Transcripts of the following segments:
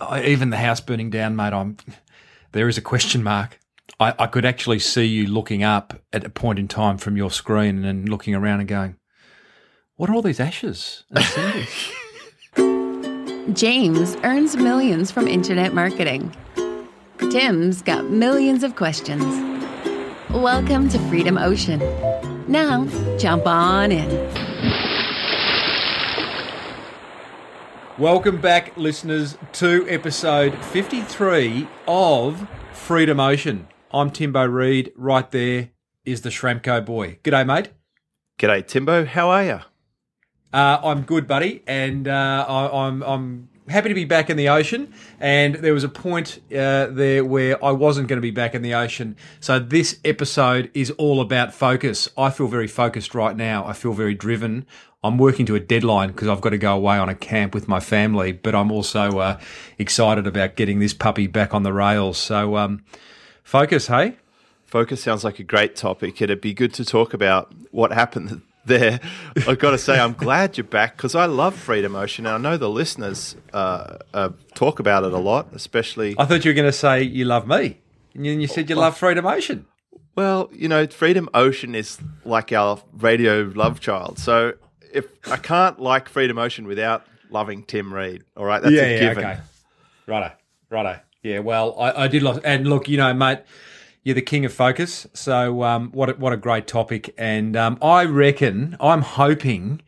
I, even the house burning down, mate. I'm there is a question mark. I, I could actually see you looking up at a point in time from your screen and looking around and going, "What are all these ashes and cinders?" James earns millions from internet marketing. Tim's got millions of questions. Welcome to Freedom Ocean. Now, jump on in. Welcome back, listeners, to episode 53 of Freedom Ocean. I'm Timbo Reid. Right there is the Schramko boy. G'day, mate. G'day, Timbo. How are you? Uh, I'm good, buddy, and uh, I, I'm I'm happy to be back in the ocean. And there was a point uh, there where I wasn't going to be back in the ocean. So this episode is all about focus. I feel very focused right now. I feel very driven. I'm working to a deadline because I've got to go away on a camp with my family, but I'm also uh, excited about getting this puppy back on the rails. So, um, focus, hey? Focus sounds like a great topic. It'd be good to talk about what happened there. I've got to say, I'm glad you're back because I love Freedom Ocean. And I know the listeners uh, uh, talk about it a lot, especially. I thought you were going to say you love me. And you said you love Freedom Ocean. Well, you know, Freedom Ocean is like our radio love child. So if I can't like Freedom Ocean without loving Tim Reid, all right, that's yeah, a yeah, given. okay. Righto, righto. Yeah, well, I, I did love, and look, you know, mate, you're the king of focus. So, um, what a, what a great topic, and um, I reckon, I'm hoping.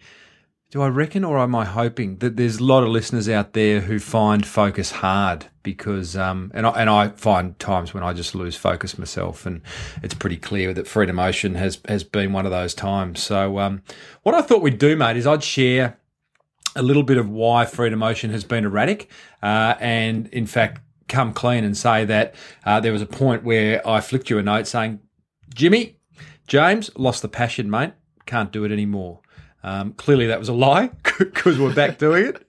Do I reckon, or am I hoping that there's a lot of listeners out there who find focus hard because, um, and I, and I find times when I just lose focus myself, and it's pretty clear that Freedom Ocean has has been one of those times. So, um, what I thought we'd do, mate, is I'd share a little bit of why Freedom Ocean has been erratic, uh, and in fact, come clean and say that uh, there was a point where I flicked you a note saying, Jimmy, James, lost the passion, mate. Can't do it anymore. Um, clearly, that was a lie because we're back doing it.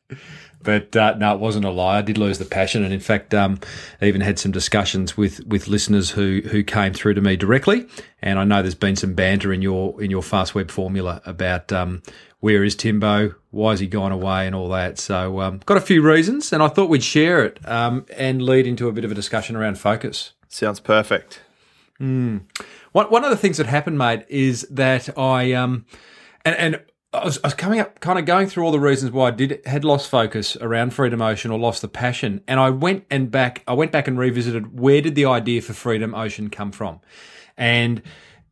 But uh, no, it wasn't a lie. I did lose the passion, and in fact, um, I even had some discussions with with listeners who who came through to me directly. And I know there's been some banter in your in your fast web formula about um, where is Timbo, why has he gone away, and all that. So um, got a few reasons, and I thought we'd share it um, and lead into a bit of a discussion around focus. Sounds perfect. One one of the things that happened, mate, is that I um and and I was, I was coming up, kind of going through all the reasons why I did had lost focus around Freedom Ocean or lost the passion, and I went and back. I went back and revisited where did the idea for Freedom Ocean come from, and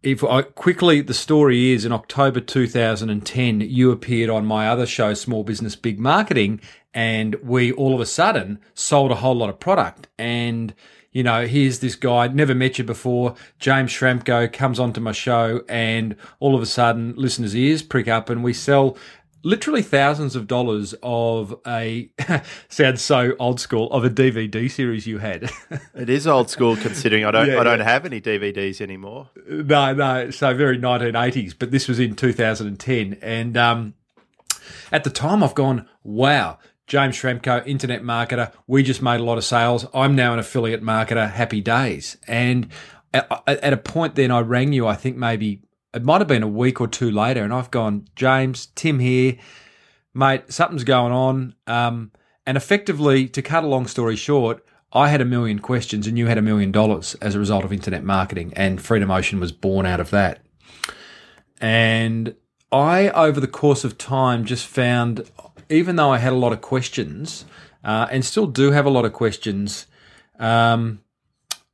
if I quickly, the story is in October 2010, you appeared on my other show, Small Business Big Marketing, and we all of a sudden sold a whole lot of product. And, you know, here's this guy, never met you before, James Schramko comes onto my show, and all of a sudden, listeners' ears prick up, and we sell literally thousands of dollars of a sounds so old school of a DVD series you had. It is old school considering I don't Yeah, I don't yeah. have any DVDs anymore. no, no, so very 1980s, but this was in 2010. And um, at the time, I've gone, wow, James Schramko, internet marketer. We just made a lot of sales. I'm now an affiliate marketer. Happy days. And at, a point, then I rang you. I think maybe it might have been a week or two later, and I've gone, James, Tim here, mate. Something's going on. Um, and effectively, to cut a long story short, I had a million questions, and you had a million dollars as a result of internet marketing, and Freedom Ocean was born out of that. And I, over the course of time, just found, even though I had a lot of questions, uh, and still do have a lot of questions, um,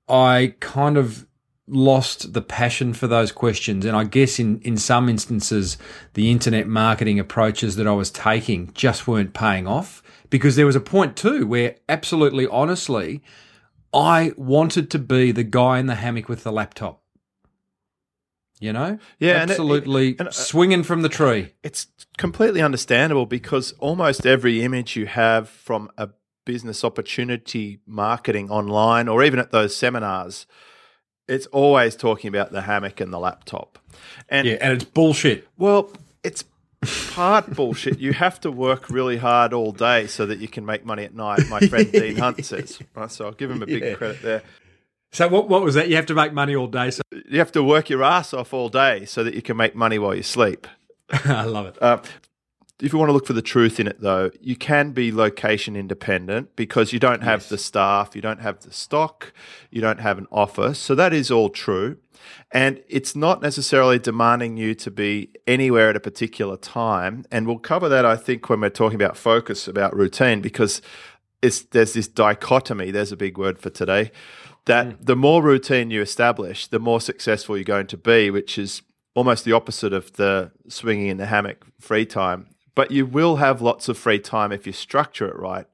I kind of lost the passion for those questions. And I guess in, in some instances, the internet marketing approaches that I was taking just weren't paying off because there was a point too where absolutely honestly, I wanted to be the guy in the hammock with the laptop. You know? Yeah, and it- absolutely and, uh, swinging from the tree. It's completely understandable because almost every image you have from a business opportunity marketing online or even at those seminars, it's always talking about the hammock and the laptop. And Yeah, and it's bullshit. well, it's part bullshit. You have to work really hard all day so that you can make money at night. My friend Dean Hunt says. Right, so I'll give him a big Yeah. credit there. So what what was that? You have to make money all day. So You have to work your ass off all day so that you can make money while you sleep. I love it. Uh, if you want to look for the truth in it, though, you can be location independent because you don't have Yes. the staff, you don't have the stock, you don't have an office. So that is all true. And it's not necessarily demanding you to be anywhere at a particular time. And we'll cover that, I think, when we're talking about focus, about routine, because it's, there's this dichotomy, there's a big word for today, that mm. the more routine you establish, the more successful you're going to be, which is almost the opposite of the swinging in the hammock free time. But you will have lots of free time if you structure it right.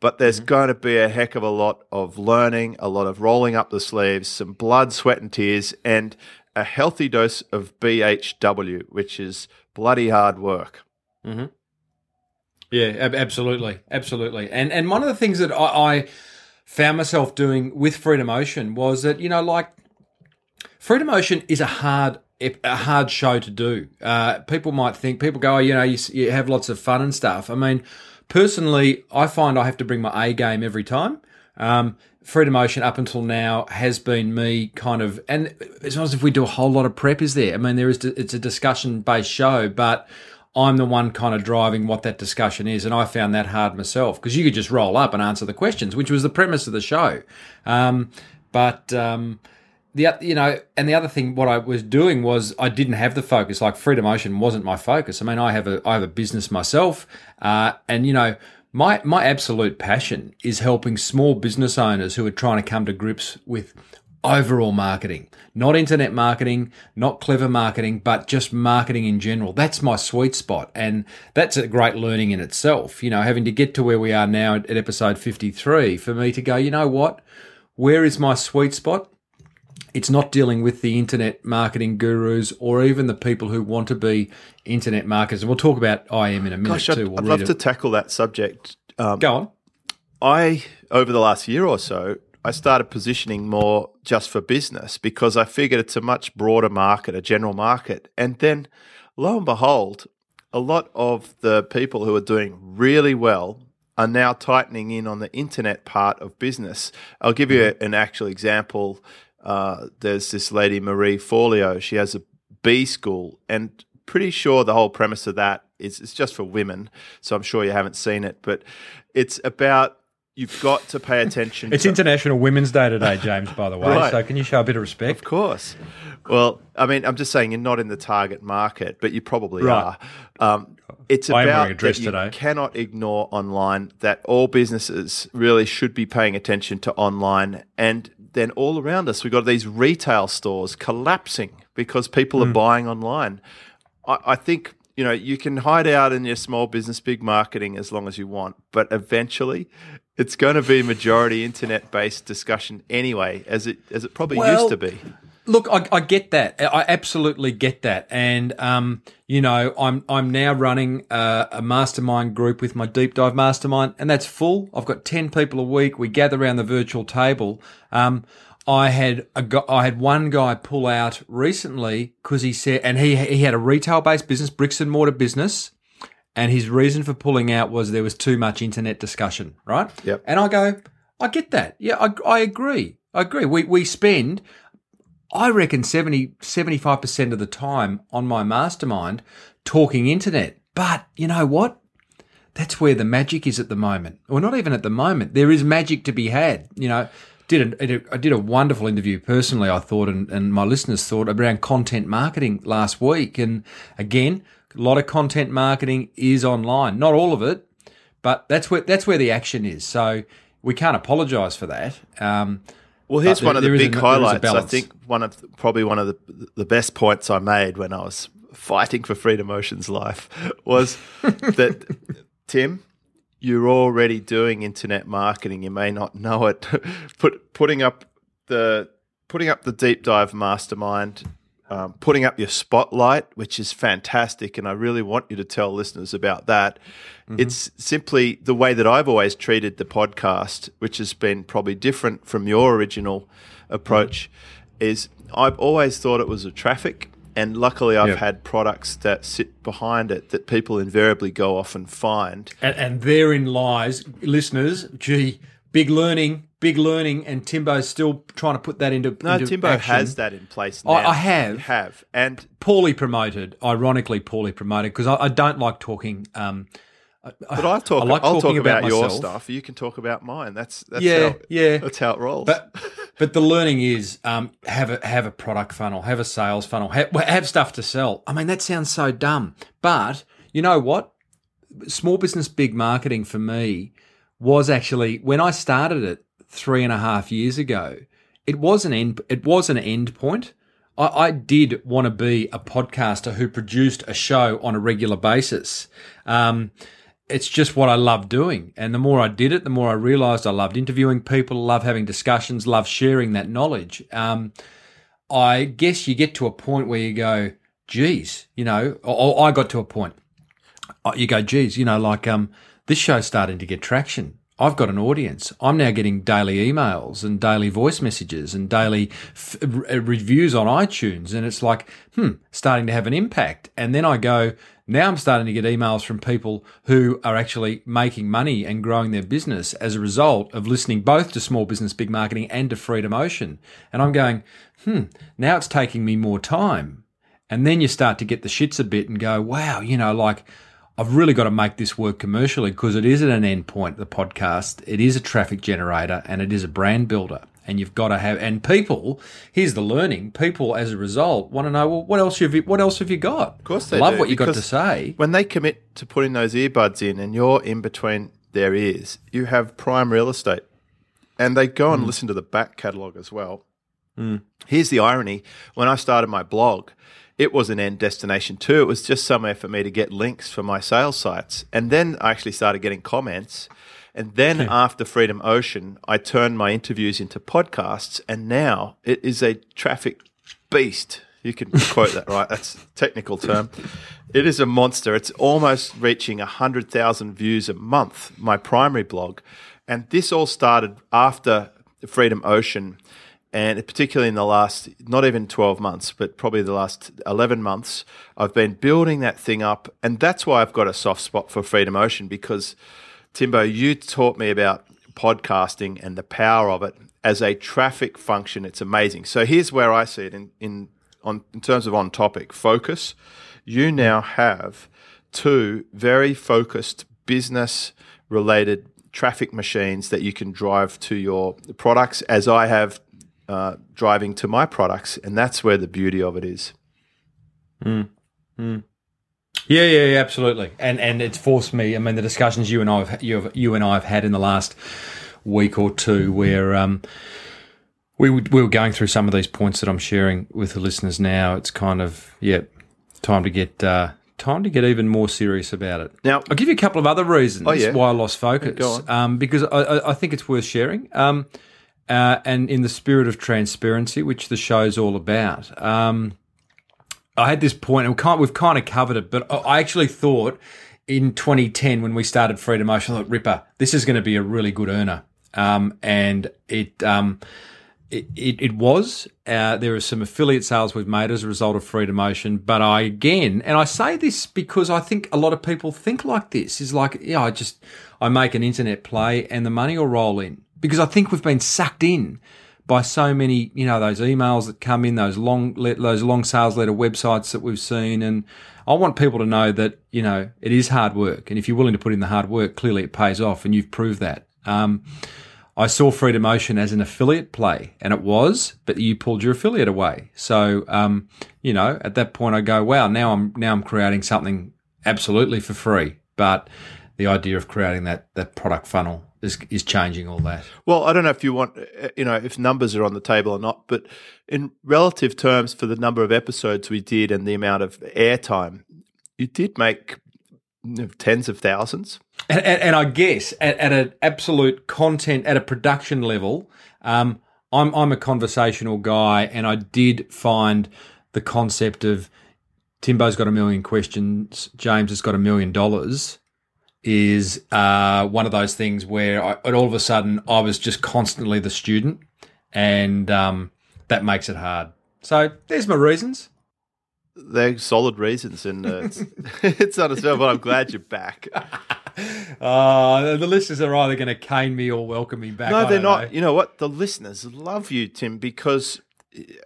But there's mm-hmm. going to be a heck of a lot of learning, a lot of rolling up the sleeves, some blood, sweat, and tears, and a healthy dose of BHW, which is bloody hard work. Mm-hmm. Yeah, ab- absolutely, absolutely. And and one of the things that I, I found myself doing with Freedom Ocean was that you know, like Freedom Ocean is a hard a hard show to do. Uh, people might think people go, oh, you know, you, you have lots of fun and stuff. I mean, personally, I find I have to bring my A game every time. Um, Freedom Ocean up until now has been me kind of, and it's not as if we do a whole lot of prep, is there? I mean, there is, it's a discussion based show, but I'm the one kind of driving what that discussion is, and I found that hard myself because you could just roll up and answer the questions, which was the premise of the show. Um, but um, the you know, and the other thing, what I was doing was I didn't have the focus. Like Freedom Ocean wasn't my focus. I mean, I have a I have a business myself, uh, and you know, my my absolute passion is helping small business owners who are trying to come to grips with overall marketing, not internet marketing, not clever marketing, but just marketing in general. That's my sweet spot. And that's a great learning in itself. You know, having to get to where we are now at, at episode 53 for me to go, you know what? Where is my sweet spot? It's not dealing with the internet marketing gurus or even the people who want to be internet marketers. And we'll talk about IM in a minute Gosh, too. We'll I'd love it. to tackle that subject. Um, Go on. I, over the last year or so, I started positioning more just for business because I figured it's a much broader market, a general market. And then lo and behold, a lot of the people who are doing really well are now tightening in on the internet part of business. I'll give you a- an actual example. Uh, there's this lady, Marie Forleo. She has a B school, and pretty sure the whole premise of that is it's just for women. So I'm sure you haven't seen it, but it's about you've got to pay attention. It's to, International Women's Day today, James, by the way. Right. So can you show a bit of respect? Of course. Well, I mean, I'm just saying you're not in the target market, but you probably Right. are. Um, it's I about that you today. cannot ignore online. That all businesses really should be paying attention to online, and then all around us, we've got these retail stores collapsing because people Hmm. are buying online. I, I think you know you can hide out in your small business, big marketing as long as you want, but eventually. It's going to be majority internet-based discussion anyway, as it as it probably Well, used to be. Look, I, I get that. I absolutely get that, and um, you know, I'm I'm now running a, a mastermind group with my deep dive mastermind, and that's full. I've got ten people a week. We gather around the virtual table. Um, I had a I had one guy pull out recently because he said, and he he had a retail based business, bricks and mortar business, and his reason for pulling out was there was too much internet discussion, right? Yep. And I go, I get that. Yeah, I, I agree. I agree. We we spend I reckon 70, 75% of the time on my mastermind talking internet. But you know what? That's where the magic is at the moment. Or not even at the moment. There is magic to be had. You know, did a, I did a wonderful interview personally, I thought, and, and my listeners thought around content marketing last week. And again, a lot of content marketing is online. Not all of it, but that's where that's where the action is. So we can't apologise for that. Um, Well, here's But one of the there big a highlights. I think one of probably one of the the best points I made when I was fighting for Freedom Ocean's life was that Tim, you're already doing internet marketing. You may not know it. Put putting up the putting up the deep dive mastermind. Um, putting up your spotlight, which is fantastic, and I really want you to tell listeners about that. It's simply the way that I've always treated the podcast, which has been probably different from your original approach. Is I've always thought it was a traffic, and luckily I've Yep. had products that sit behind it that people invariably go off and find. And, and therein lies, listeners, gee, big learning, big learning, and Timbo's still trying to put that into No, into Timbo action. has that in place now. I- I have. You have. And poorly promoted, ironically poorly promoted, because I, I don't like talking. Um, but I talk I like I'll talk about, about your stuff. You can talk about mine. That's that's Yeah, how, yeah. That's how it rolls. But but the learning is um, have a have a product funnel, have a sales funnel, have, have stuff to sell. I mean that sounds so dumb, but you know what? Small business big marketing for me was actually when I started it three and a half years ago. It was an end. It was an end point. I, I did want to be a podcaster who produced a show on a regular basis. Um, it's just what I love doing. And the more I did it, the more I realized I loved interviewing people, love having discussions, love sharing that knowledge. Um, I guess you get to a point where you go, geez, you know, or, or I got to a point. uh, You go, geez, you know, like um, this show's starting to get traction. I've got an audience. I'm now getting daily emails and daily voice messages and daily f- r- reviews on iTunes. And it's like, hmm, starting to have an impact. And then I go, now I'm starting to get emails from people who are actually making money and growing their business as a result of listening both to Small Business Big Marketing and to Freedom Ocean. And I'm going, hmm, now it's taking me more time. And then you start to get the shits a bit and go, wow, you know, like I've really got to make this work commercially because it is at an end point, the podcast. It is a traffic generator and it is a brand builder. And you've got to have, and people, here's the learning. People, as a result, want to know, well, what else have you, what else have you got? of course they Love do, what you've got to say. When they commit to putting those earbuds in and you're in between their ears, you have prime real estate. And they go and hmm. listen to the back catalogue as well. Hmm. Here's the irony. When I started my blog, it was an end destination too. It was just somewhere for me to get links for my sales sites. And then I actually started getting comments. And then hmm. after Freedom Ocean, I turned my interviews into podcasts. And now it is a traffic beast. You can quote that, right? That's a technical term. It is a monster. It's almost reaching 100,000 views a month, my primary blog. And this all started after Freedom Ocean and particularly in the last not even 12 months but probably the last 11 months i've been building that thing up. And that's why i've got a soft spot for freedom ocean because timbo you taught me about podcasting and the power of it as a traffic function. It's amazing. So here's where i see it in, in on in terms of on topic focus. You now have two very focused business related traffic machines that you can drive to your products as i have uh, driving to my products, and that's where the beauty of it is. Yeah, yeah, yeah, absolutely. And and it's forced me. I mean, the discussions you and I have you, have, you and I have had in the last week or two, where um, we would, we were going through some of these points that I'm sharing with the listeners now. It's kind of yeah, time to get uh, time to get even more serious about it. Now- I'll give you a couple of other reasons Oh, yeah. why I lost focus. Um, because I, I, I think it's worth sharing. Um, uh, and in the spirit of transparency, which the show's all about. Um, I had this point, and we've kind of covered it, but I- actually thought in 2010 when we started Freedom Ocean, I thought, Ripper, this is going to be a really good earner. Um, and it, um, it, it, it was. Uh, there are some affiliate sales we've made as a result of Freedom Ocean. But I, again, and I say this because I think a lot of people think like this is like, yeah, I just, I make an internet play and the money will roll in. Because I think we've been sucked in by so many, you know, those emails that come in, those long, those long sales letter websites that we've seen, and I want people to know that you know it is hard work, and if you're willing to put in the hard work, clearly it pays off, and you've proved that. Um, I saw Freedom Ocean as an affiliate play, and it was, but you pulled your affiliate away. So, um, you know, at that point, I go, wow, now I'm now I'm creating something absolutely for free, but the idea of creating that that product funnel is is changing all that. Well, I don't know if you want, uh, you know, if numbers are on the table or not, but in relative terms for the number of episodes we did and the amount of airtime, you did make tens of thousands. And, and, and I guess at, at an absolute content, at a production level, um, I'm I'm a conversational guy, and I did find the concept of Timbo's got a million questions, James has got a million dollars, is uh, one of those things where I, all of a sudden I was just constantly the student, and um, that makes it hard. So there's my reasons. they're solid reasons, and uh, it's, it's understandable. But I'm glad you're back. Uh, the listeners are either going to cane me or welcome me back. No, they're not. know. You know what? The listeners love you, Tim, because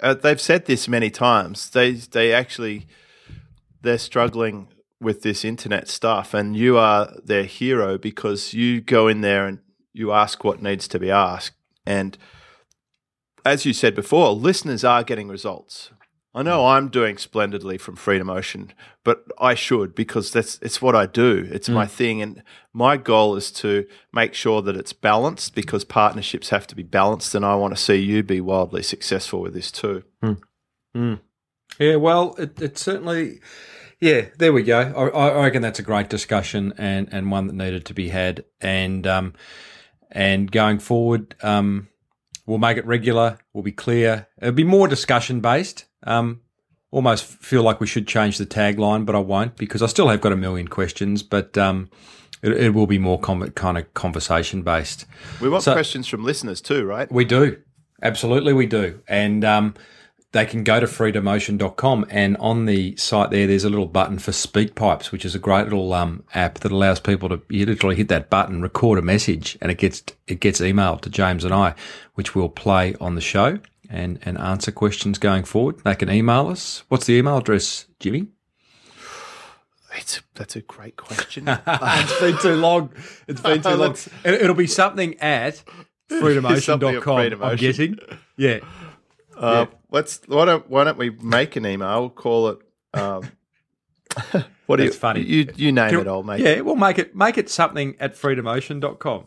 uh, they've said this many times. They they actually they're struggling with this internet stuff, and you are their hero because you go in there and you ask what needs to be asked. And as you said before, listeners are getting results. I know mm. I'm doing splendidly from Freedom Ocean, but I should because that's it's what I do. It's my mm. thing, and my goal is to make sure that it's balanced because partnerships have to be balanced, and I want to see you be wildly successful with this too. Hmm. Hmm. Yeah, well, it, it certainly. Yeah, there we go. I, I reckon that's a great discussion and, and one that needed to be had. And um, and going forward, um, we'll make it regular. We'll be clear. It'll be more discussion based. Um, almost feel like we should change the tagline, but I won't because I still have got a million questions. But um, it, it will be more com- kind of conversation based. We want So- questions from listeners too, right? We do. Absolutely, we do. And um, they can go to freedomocean.com and on the site there, there's a little button for speak pipes, which is a great little um, app that allows people to you literally hit that button, record a message, and it gets it gets emailed to James and I, which we'll play on the show and and answer questions going forward. They can email us. What's the email address, Jimmy? It's, that's a great question. it's been too long. It's been too long. It, it'll be something at Something freedomocean.com. at Freedom I'm guessing. Yeah. Uh, Let's why don't why don't we make an email? Call it. Um, what you? Funny. You you name Can- it. I'll make yeah, we'll make it make it something at freedomocean.com.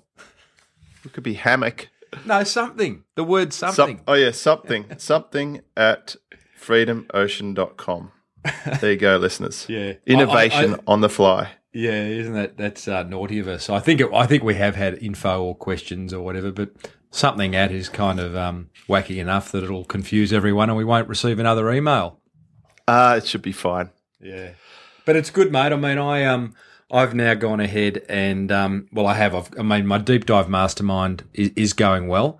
It could be hammock. No, something. The word Some- something. oh yeah, something something at freedomocean.com. There you go, listeners. Yeah. Innovation I- I- on the fly. yeah, isn't that that's uh, naughty of us? I think it, I think we have had info or questions or whatever, but something at is kind of um, wacky enough that it'll confuse everyone and we won't receive another email. Ah, it should be fine. Yeah, but it's good, mate. I mean, I um, I've now gone ahead and um, well, I have. I've, I mean, my deep dive mastermind is, is going well.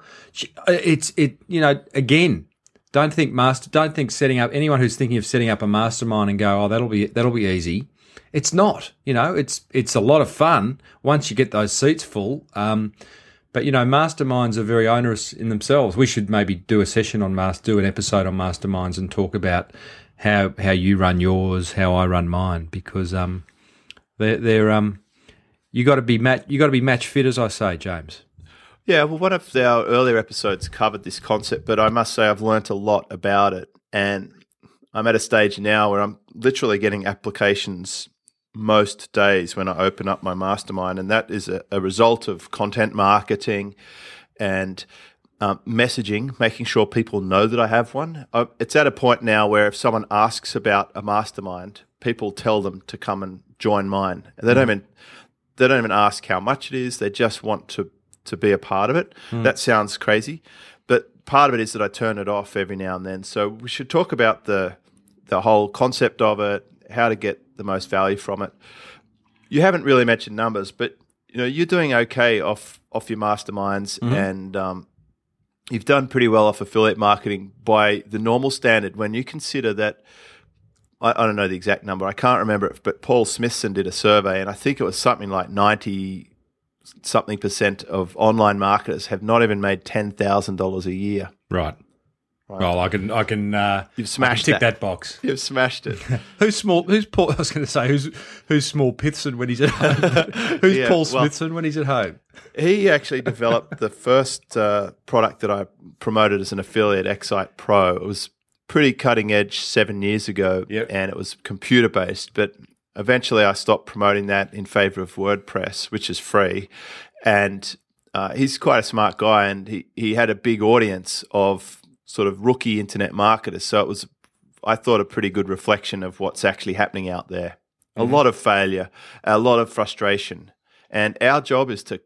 It's it, you know, again, don't think master, don't think setting up anyone who's thinking of setting up a mastermind and go, oh, that'll be that'll be easy. It's not. You know, it's it's a lot of fun once you get those seats full. Um, but you know, masterminds are very onerous in themselves. We should maybe do a session on master, do an episode on masterminds, and talk about how how you run yours, how I run mine, because um, they're they're um, you got to be match you got to be match fit, as I say, James. Yeah, well, one of our earlier episodes covered this concept, but I must say I've learnt a lot about it. And I'm at a stage now where I'm literally getting applications most days when I open up my mastermind. And that is a, a result of content marketing and um, messaging, making sure people know that I have one. Uh, it's at a point now where if someone asks about a mastermind, people tell them to come and join mine. And they don't even they don't even ask how much it is. They just want to to be a part of it. That sounds crazy, but part of it is that I turn it off every now and then. So we should talk about the the whole concept of it, how to get the most value from it. You haven't really mentioned numbers, but you know you're doing okay off off your masterminds, and um, you've done pretty well off affiliate marketing by the normal standard. When you consider that I, I don't know the exact number. I can't remember it, but Paul Smithson did a survey, and I think it was something like ninety something percent of online marketers have not even made ten thousand dollars a year. Right. Well, I can I can uh, You've I can smashed tick that. that box. You've smashed it. Who's small? Who's Paul? I was going to say who's who's small Pithson when he's at home. who's Yeah, Paul well- Smithson when he's at home? he actually developed the first uh, product that I promoted as an affiliate, XSitePro. It was pretty cutting edge seven years ago, Yep. and it was computer based. But eventually, I stopped promoting that in favor of WordPress, which is free. And uh, he's quite a smart guy, and he, he had a big audience of sort of rookie internet marketers. So it was, I thought, a pretty good reflection of what's actually happening out there. A mm-hmm. lot of failure, a lot of frustration, and our job is to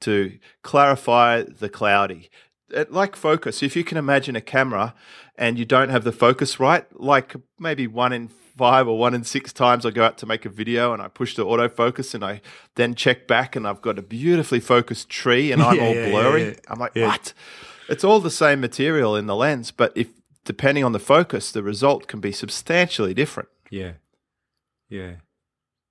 to clarify the cloudy. It- like focus, if you can imagine a camera and you don't have the focus right, like maybe one in five or one in six times I go out to make a video and I push the autofocus and I then check back and I've got a beautifully focused tree and I'm Yeah, all yeah, yeah, blurry. yeah. I'm like, what? It's all the same material in the lens, but if depending on the focus, the result can be substantially different. Yeah. Yeah.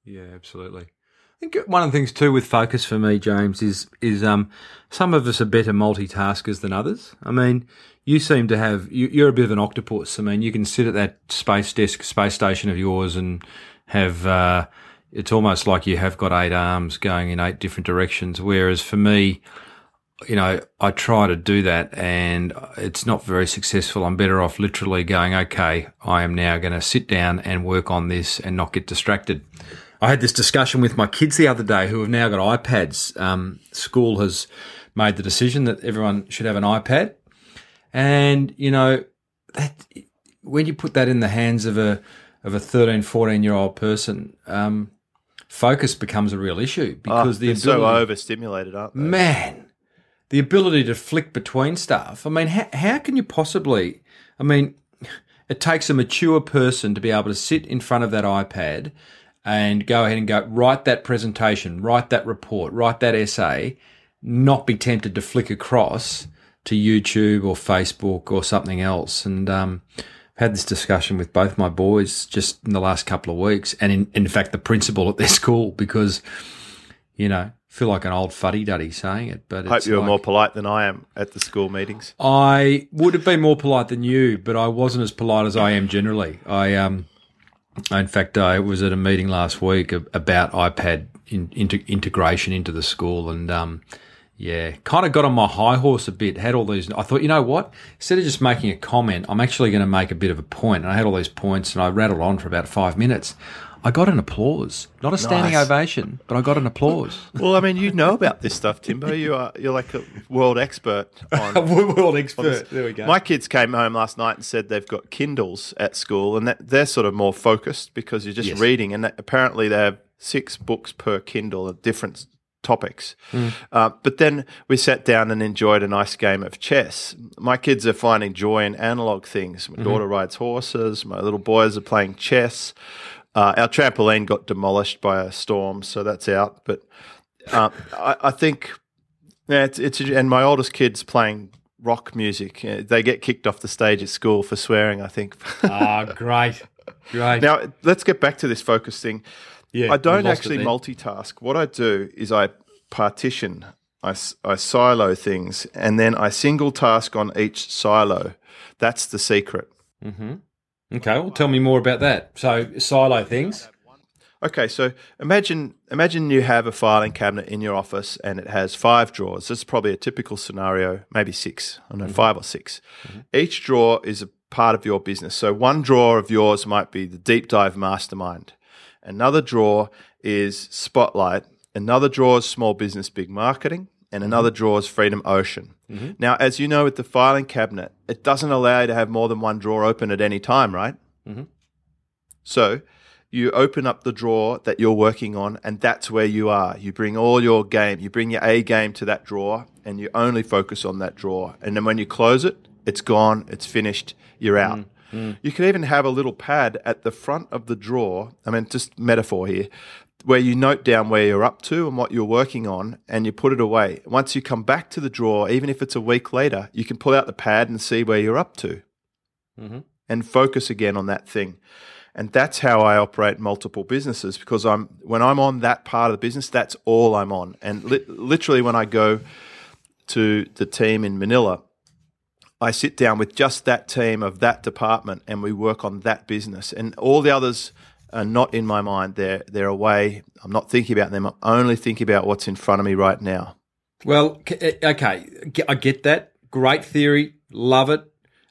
Yeah, absolutely. I think one of the things too with focus for me, James, is is um some of us are better multitaskers than others. I mean, you seem to have you, you're a bit of an octopus. I mean, you can sit at that space desk, space station of yours, and have uh, it's almost like you have got eight arms going in eight different directions. Whereas for me, you know, I try to do that and it's not very successful. I'm better off literally going, okay, I am now going to sit down and work on this and not get distracted. I had this discussion with my kids the other day who have now got iPads. Um, school has made the decision that everyone should have an iPad. And, you know, that, when you put that in the hands of a, of a 13, 14 year old person, um, focus becomes a real issue because oh, the they're so overstimulated, aren't they? Man, the ability to flick between stuff. I mean, how, how can you possibly? I mean, it takes a mature person to be able to sit in front of that iPad and go ahead and go write that presentation, write that report, write that essay, not be tempted to flick across to YouTube or Facebook or something else. And um, I've had this discussion with both my boys just in the last couple of weeks, and in, in fact, the principal at their school because you know feel like an old fuddy duddy saying it, but hope you were like, more polite than I am at the school meetings. I would have been more polite than you, but I wasn't as polite as I am generally. I um, in fact, I was at a meeting last week about iPad in, integration into the school, and um, yeah, kind of got on my high horse a bit. Had all these. I thought, you know what? Instead of just making a comment, I'm actually going to make a bit of a point. And I had all these points, and I rattled on for about five minutes. I got an applause, not a standing nice. ovation, but I got an applause. Well, I mean, you know about this stuff, Timbo. You are you're like a world expert on world expert. On there we go. My kids came home last night and said they've got Kindles at school, and that they're sort of more focused because you're just yes. reading. And apparently, they have six books per Kindle of different topics. Mm. Uh, but then we sat down and enjoyed a nice game of chess. My kids are finding joy in analog things. My mm-hmm. daughter rides horses. My little boys are playing chess. Uh, our trampoline got demolished by a storm, so that's out. But uh, I, I, think yeah, it's, it's and my oldest kid's playing rock music. They get kicked off the stage at school for swearing. I think. Ah, oh, great, great. Now let's get back to this focus thing. Yeah, I don't actually multitask. What I do is I partition. I, I silo things and then I single task on each silo. That's the secret. Mm-hmm. Okay, well, tell me more about that. So, silo things. Okay, so imagine imagine you have a filing cabinet in your office and it has five drawers. This is probably a typical scenario, maybe six. I don't know, mm-hmm. five or 6 mm-hmm. Each drawer is a part of your business. So one drawer of yours might be the deep dive mastermind. Another drawer is spotlight. Another drawer is small business big marketing and another mm-hmm. drawer is Freedom Ocean. Mm-hmm. Now, as you know, with the filing cabinet, it doesn't allow you to have more than one drawer open at any time, right? Mm-hmm. So you open up the drawer that you're working on, and that's where you are. You bring all your game, you bring your A game to that drawer, and you only focus on that drawer. And then when you close it, it's gone, it's finished, you're out. Mm-hmm. You can even have a little pad at the front of the drawer. I mean, just metaphor here where you note down where you're up to and what you're working on and you put it away. Once you come back to the drawer, even if it's a week later, you can pull out the pad and see where you're up to mm-hmm. and focus again on that thing. And that's how I operate multiple businesses because I'm when I'm on that part of the business, that's all I'm on. And li- literally, when I go to the team in Manila, I sit down with just that team of that department and we work on that business. And all the others are not in my mind. They're they're away. I'm not thinking about them. I'm only thinking about what's in front of me right now. Well, eh, okay, I get that. Great theory. Love it.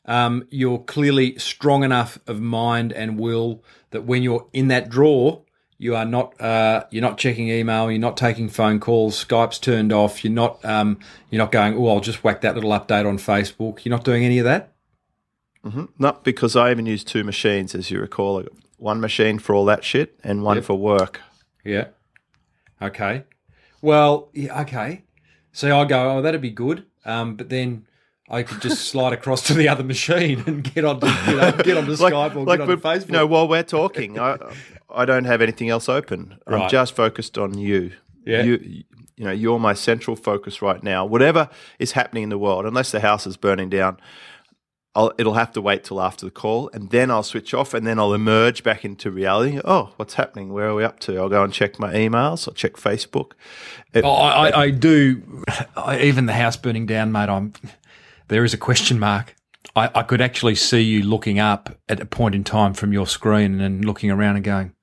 Um, you're clearly strong enough of mind and will that when you're in that draw, you are not uh, you're not checking email, you're not taking phone calls, Skype's turned off, you're not um, you're not going, oh, I'll just whack that little update on Facebook. You're not doing any of that. Mm-hmm. Not because I even use two machines, as you recall one machine for all that shit and one yep. for work. Yeah. Okay. Well, yeah, okay. So I go, oh, that'd be good. Um, but then I could just slide across to the other machine and get on, you know, get onto like, Skype or like, get on Facebook. You know, while we're talking, I, I don't have anything else open. Right. I'm just focused on you. Yeah. You, you know, you're my central focus right now. Whatever is happening in the world, unless the house is burning down, I'll, it'll have to wait till after the call, and then I'll switch off, and then I'll emerge back into reality. Oh, what's happening? Where are we up to? I'll go and check my emails. I'll check Facebook. It- Oh, I, I, I do. I, even the house burning down, mate. I'm. There is a question mark. I, I could actually see you looking up at a point in time from your screen and looking around and going,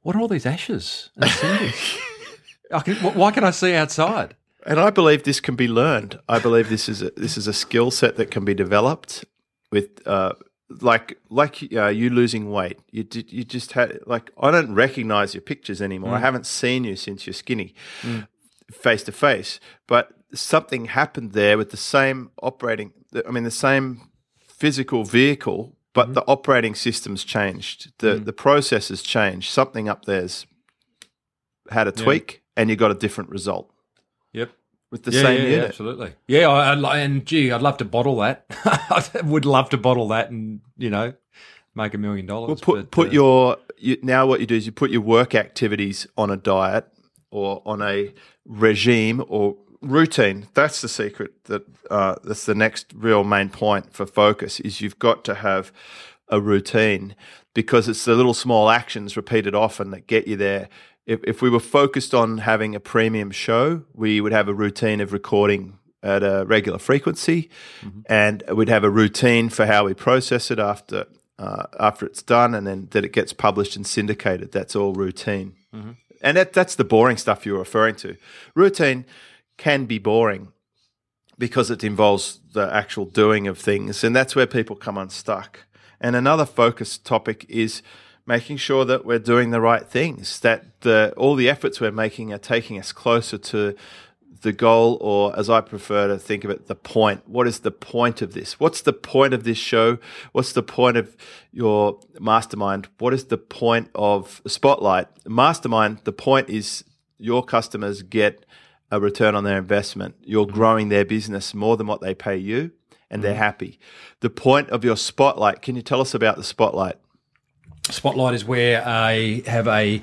"What are all these ashes and cinders? I can, wh- why can I see outside?" And I believe this can be learned. I believe this is a, this is a skill set that can be developed with uh, like like uh, you losing weight. You did, you just had like I don't recognize your pictures anymore. I haven't seen you since you're skinny, face to face. But something happened there with the same operating. I mean, the same physical vehicle, but the operating system's changed. The the processes changed. Something up there's had a tweak, and you got a different result Yep. with the yeah, same yeah, unit. Yeah, absolutely. Yeah, I, I'd, and gee, I'd love to bottle that. I would love to bottle that and you know make a million dollars. Well, put but, put uh, your you, now what you do is you put your work activities on a diet or on a regime or routine. That's the secret. That uh, that's the next real main point for focus is you've got to have a routine because it's the little small actions repeated often that get you there. If, if we were focused on having a premium show, we would have a routine of recording at a regular frequency, and we'd have a routine for how we process it after uh, after it's done, and then that it gets published and syndicated. That's all routine, and that that's the boring stuff you're referring to. Routine can be boring because it involves the actual doing of things, and that's where people come unstuck. And another focus topic is making sure that we're doing the right things, that the, all the efforts we're making are taking us closer to the goal, or as I prefer to think of it, the point. What is the point of this? What's the point of this show? What's the point of your mastermind? What is the point of Spotlight? Mastermind, the point is your customers get a return on their investment. You're growing their business more than what they pay you, and they're mm. happy. The point of your Spotlight, can you tell us about the Spotlight? Spotlight is where I have a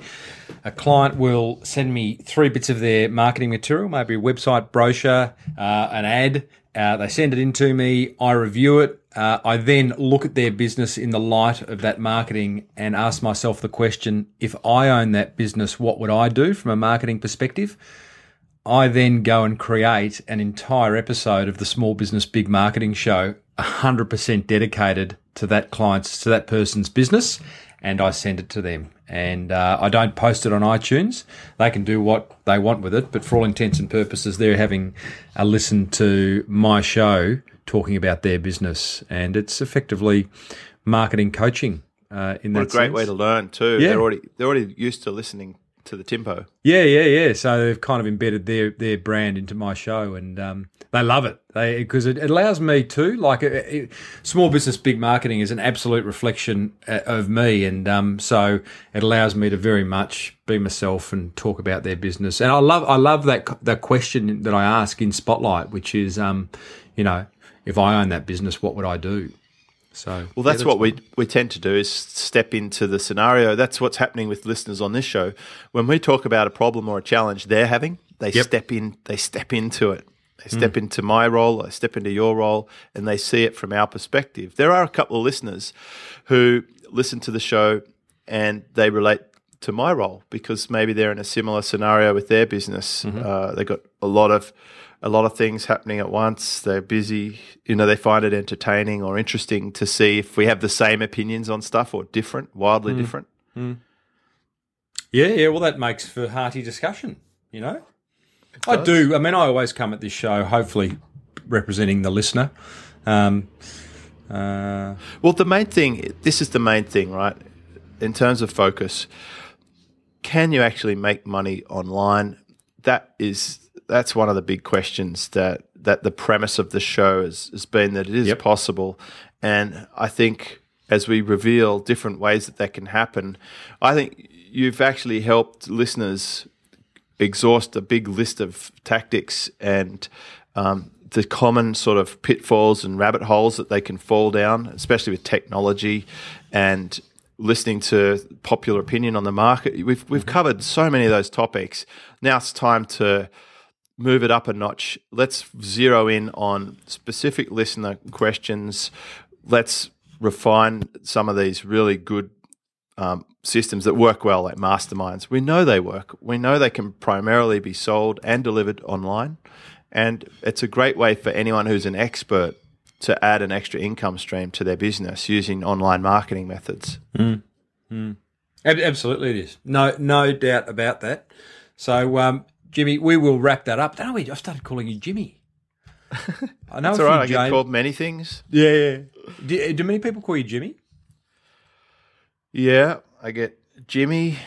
a client will send me three bits of their marketing material, maybe a website brochure, uh, an ad. Uh, they send it in to me. I review it. Uh, I then look at their business in the light of that marketing and ask myself the question: If I own that business, what would I do from a marketing perspective? I then go and create an entire episode of the Small Business Big Marketing Show, 100% dedicated to that client's, to that person's business, and I send it to them. And uh, I don't post it on iTunes. They can do what they want with it, but for all intents and purposes, they're having a listen to my show talking about their business, and it's effectively marketing coaching. Uh, in What a that great sense. way to learn too. Yeah. They're already they're already used to listening to the tempo. Yeah, yeah, yeah. So they've kind of embedded their their brand into my show, and um, they love it. They because it, it allows me to like it, it- small business big marketing is an absolute reflection uh, of me, and um, so it allows me to very much be myself and talk about their business. And I love I love that that question that I ask in Spotlight, which is, um, you know, if I own that business, what would I do? So Well, that's, what we we tend to do is step into the scenario. That's what's happening with listeners on this show. When we talk about a problem or a challenge they're having, they Yep. step in. They step into it. They hmm. step into my role. They step into your role, and they see it from our perspective. There are a couple of listeners who listen to the show and they relate to my role because maybe they're in a similar scenario with their business. Uh, they got a lot of a lot of things happening at once. They're busy. You know, they find it entertaining or interesting to see if we have the same opinions on stuff or different, wildly different. Yeah, yeah. Well, that makes for hearty discussion. You know, I do. I mean, I always come at this show, hopefully representing the listener. Um, uh, Well, the main thing, this is the main thing, right? In terms of focus, can you actually make money online? That is that's one of the big questions that that the premise of the show has, has been that it is Yep. possible, and I think as we reveal different ways that that can happen, I think you've actually helped listeners exhaust a big list of tactics and um, the common sort of pitfalls and rabbit holes that they can fall down, especially with technology and listening to popular opinion on the market. We've we've covered so many of those topics. Now it's time to move it up a notch. Let's zero in on specific listener questions. Let's refine some of these really good um, systems that work well, like masterminds. We know they work. We know they can primarily be sold and delivered online. And it's a great way for anyone who's an expert to add an extra income stream to their business using online marketing methods. Ab- Absolutely, it is. No, no doubt about that. So, um, Jimmy, we will wrap that up. Don't we? I started calling you Jimmy. I know It's all right. I get James- called many things. Yeah, yeah. Do, do many people call you Jimmy? Yeah, I get Jimmy,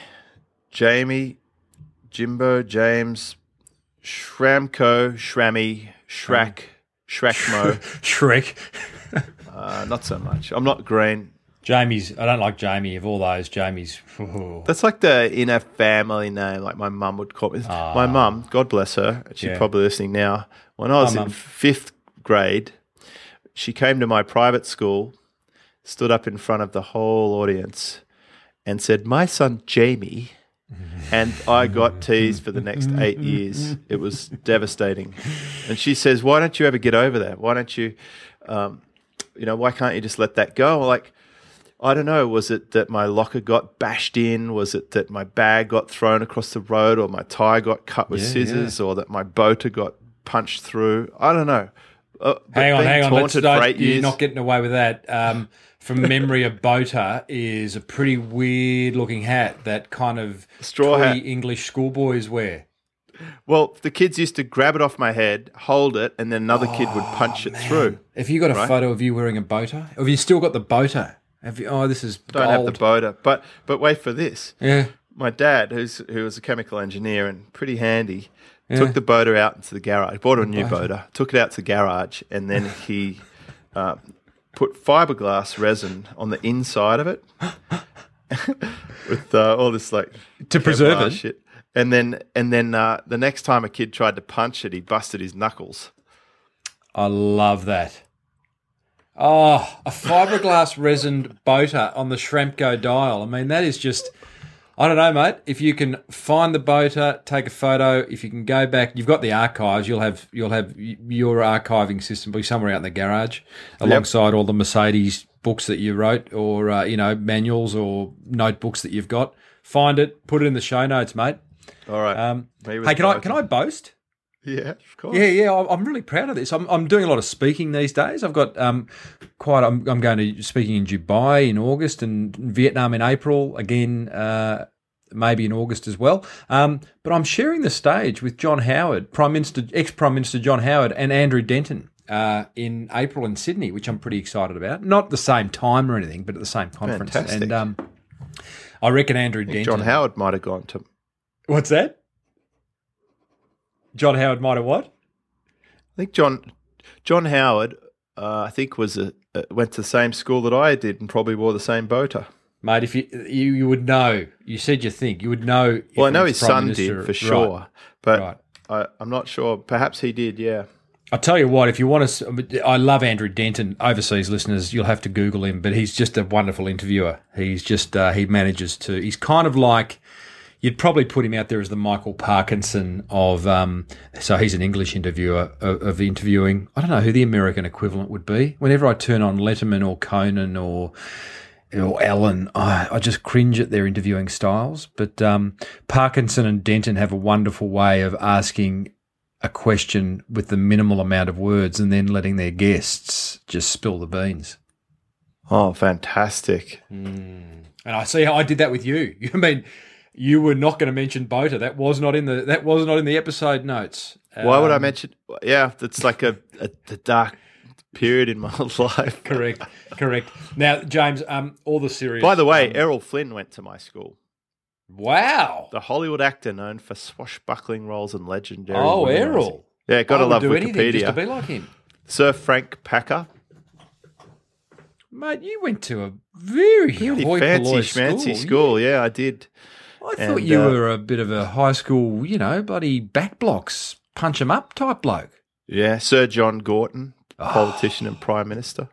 Jamie, Jimbo, James, Schramko, Shrammy, Shrak, Shrakmo. Shrek. uh, not so much. I'm not green. Jamie's. I don't like Jamie. Of all those, Jamie's. That's like the inner family name, like my mum would call me. My mum, God bless her, she's Yeah. probably listening now. When I was Hi, in Mum. fifth grade, she came to my private school, stood up in front of the whole audience, and said, "My son Jamie." And I got teased for the next eight years. It was devastating. And she says, "Why don't you ever get over that? Why don't you, um, you know, why can't you just let that go?" Like, I don't know. Was it that my locker got bashed in? Was it that my bag got thrown across the road, or my tie got cut with Yeah, scissors, or that my boater got punched through? I don't know. Uh, Hang on, hang on. Let's don't, you're not getting away with that. Um, from memory, a boater is a pretty weird looking hat that kind of Straw hat. English schoolboys wear. Well, the kids used to grab it off my head, hold it, and then another kid would punch it through. Have you got a Right. photo of you wearing a boater? Have you still got the boater? Have you? Oh, this is Don't gold. have the boater, but but wait for this. yeah. My dad, who's who was a chemical engineer and pretty handy, Yeah. took the boater out into the garage. Bought a new boater, took it out to the garage, and then he uh, put fiberglass resin on the inside of it with uh, all this like To preserve it. shit. And then and then uh, the next time a kid tried to punch it, he busted his knuckles. I love that. Oh, a fiberglass resin boater on the Schramko dial. I mean, that is just. I don't know, mate. If you can find the boater, take a photo. If you can go back, you've got the archives. You'll have you'll have your archiving system be somewhere out in the garage, alongside all the Mercedes books that you wrote, or uh, you know manuals or notebooks that you've got. Find it, put it in the show notes, mate. All right. Um, hey, can I can I boast? Yeah, of course. Yeah, yeah, I'm- I'm really proud of this. I'm, I'm doing a lot of speaking these days. I've got um, quite. I'm, I'm going to speaking in Dubai in August and Vietnam in April again, uh, maybe in August as well. Um, but I'm sharing the stage with John Howard, Prime Minister, ex Prime Minister John Howard, and Andrew Denton. Uh, in April in Sydney, which I'm pretty excited about. Not the same time or anything, but at the same conference. Fantastic. And um, I reckon Andrew Denton. John Howard might have gone to. What's that? John Howard might have what? I think John John Howard. Uh, I think was a, went to the same school that I did and probably wore the same boater. Mate, if you, you you would know, you said you think you would know. Well, I know his son Minister- did for Right. sure, but Right. I, I'm not sure. Perhaps he did. Yeah. I'll tell you what, if you want to, I love Andrew Denton. Overseas listeners, you'll have to Google him, but he's just a wonderful interviewer. He's just, uh, he manages to, he's kind of like, you'd probably put him out there as the Michael Parkinson of, um, so he's an English interviewer of, of interviewing. I don't know who the American equivalent would be. Whenever I turn on Letterman or Conan or, or Ellen, I, I just cringe at their interviewing styles. But um, Parkinson and Denton have a wonderful way of asking a question with the minimal amount of words and then letting their guests just spill the beans. Oh, fantastic! And I see how I did that with you. I mean, you were not going to mention Boater. That was not in the that was not in the episode notes. Why would I Um, mention? Yeah, it's like a, a, a dark period in my life. Correct, correct. Now, James, um, all the serious. By the way, um, Errol Flynn went to my school. wow. The Hollywood actor known for swashbuckling roles and legendary. Oh, womanizing. Errol. Yeah, gotta love do anything just to be like him. Sir Frank Packer, Mate, you went to a very pretty fancy polloi schmancy school. Yeah, I did. I thought And, you uh, were a bit of a high school, you know, bloody back blocks, punch 'em up type bloke. Yeah, Sir John Gorton. Politician and prime minister.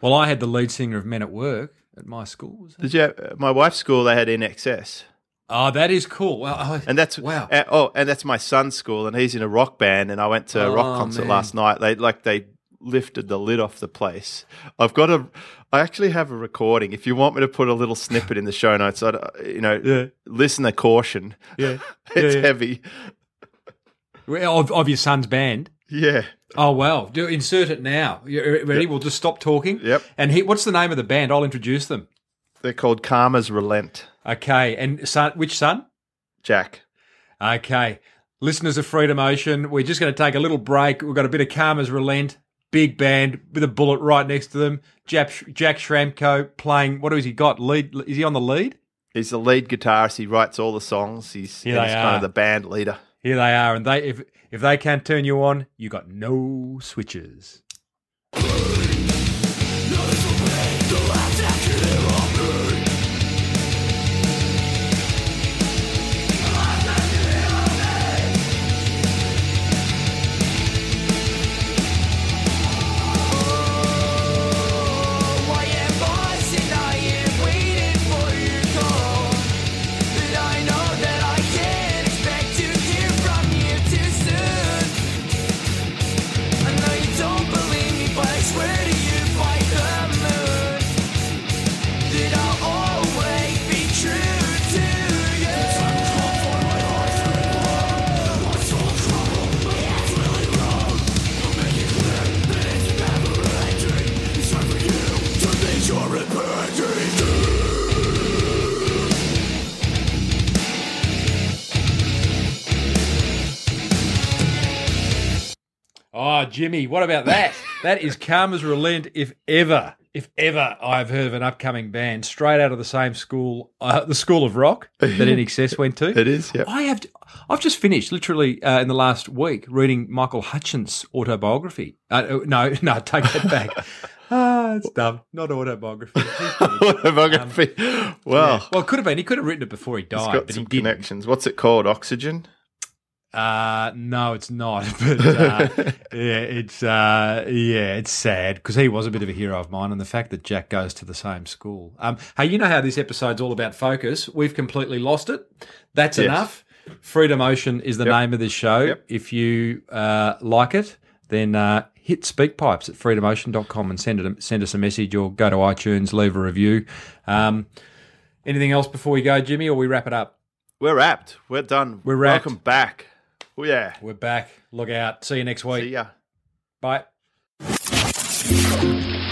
Well, I had the lead singer of Men at Work at my school. Did you? Have, uh, my wife's school they had INXS. Oh, ah, that is cool. Well, I- And that's wow. uh, oh, and that's my son's school, and he's in a rock band. And I went to a Oh, rock ah, concert man. last night. They like they lifted the lid off the place. I've got a, I actually have a recording. If you want me to put a little snippet in the show notes, I, uh, you know, Yeah. listener caution. Yeah. it's yeah. heavy. Well, Of, of your son's band. Yeah, Oh well, do insert it now. You ready? We'll just stop talking. Yep. And he, what's the name of the band? I'll introduce them. they're called Karma's Relent. Okay. And son, which son? Jack. Okay. Listeners of Freedom Ocean, we're just going to take a little break. We've got a bit of Karma's Relent, big band with a bullet right next to them. Jack, Jack Schramko playing. What has he got? Lead? Is he on the lead? He's the lead guitarist. He writes all the songs. He's, he's kind of the band leader. Here they are, and they if if they can't turn you on, you got no switches. Jimmy, what about that? that is Karma's Relent, if ever, if ever I've heard of an upcoming band straight out of the same school, uh, the School of Rock that INXS went to. It is, yeah. I have. I've just finished, literally uh, in the last week, reading Michael Hutchence' autobiography. Uh, uh, no, no, take that back. ah, it's dumb. Not autobiography. Autobiography. well, well, it could have been. He could have written it before he died, got but some he didn't. connections. What's it called? Oxygen? Uh, no, it's not. But uh, yeah, it's uh, yeah, it's sad because he was a bit of a hero of mine, and the fact that Jack goes to the same school. Um, hey, you know how this episode's all about focus? We've completely lost it. That's Yes. enough. Freedom Ocean is the Yep. name of this show. Yep. If you uh, like it, then uh, hit speakpipes at freedomocean.com and send it send us a message or go to iTunes, leave a review. Um, anything else before we go, Jimmy, or we wrap it up? We're wrapped. We're done. We're wrapped. Welcome back. Oh, yeah. We're back. Look out. See you next week. See ya. Bye.